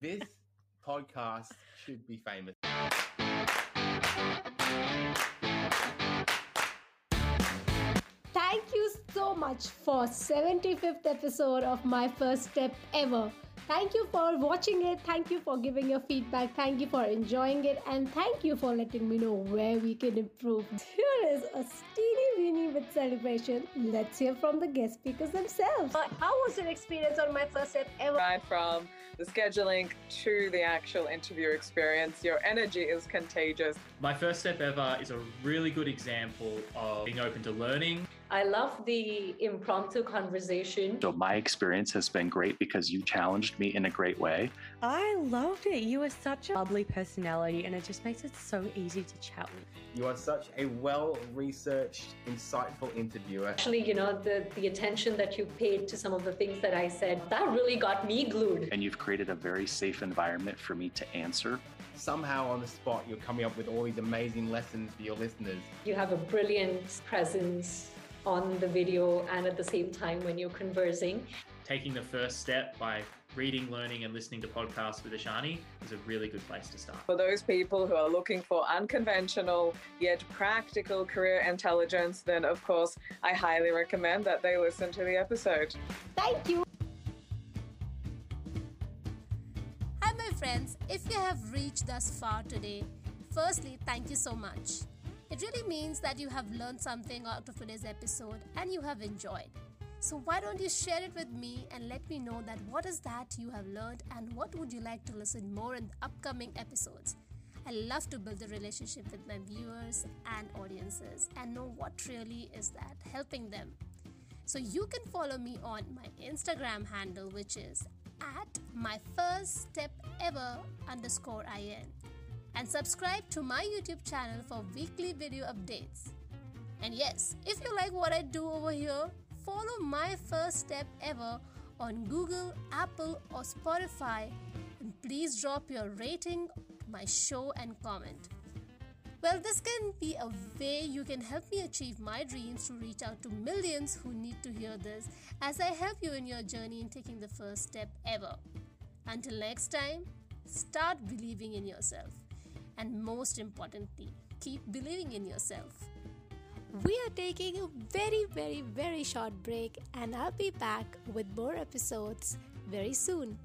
This podcast should be famous. Thank you so much for 75th episode of my first step ever. Thank you for watching it. Thank you for giving your feedback. Thank you for enjoying it. And thank you for letting me know where we can improve. Here is a steeny weenie with celebration. Let's hear from the guest speakers themselves. Uh, how was your experience on my first step ever? Right from the scheduling to the actual interview experience, your energy is contagious. My first step ever is a really good example of being open to learning. I love the impromptu conversation. So my experience has been great because you challenged me in a great way. I loved it. You are such a bubbly personality and it just makes it so easy to chat with. You are such a well researched, insightful interviewer. Actually, you know, the, the attention that you paid to some of the things that I said, that really got me glued. And you've created a very safe environment for me to answer. Somehow on the spot, you're coming up with all these amazing lessons for your listeners. You have a brilliant presence on the video and at the same time when you're conversing. Taking the first step by reading, learning, and listening to podcasts with Ashani is a really good place to start. For those people who are looking for unconventional yet practical career intelligence, then of course, I highly recommend that they listen to the episode. Thank you. Hi, my friends. If you have reached thus far today, firstly, thank you so much. It really means that you have learned something out of today's episode and you have enjoyed. So why don't you share it with me and let me know that what is that you have learned and what would you like to listen more in the upcoming episodes. I love to build a relationship with my viewers and audiences and know what really is that helping them. So you can follow me on my Instagram handle which is at my first step ever underscore in and subscribe to my YouTube channel for weekly video updates. And yes, if you like what I do over here, follow my first step ever on Google, Apple, or Spotify. And please drop your rating my show and comment. Well, this can be a way you can help me achieve my dreams to reach out to millions who need to hear this as I help you in your journey in taking the first step ever. Until next time, start believing in yourself. And most importantly, keep believing in yourself. We are taking a very, very, very short break, and I'll be back with more episodes very soon.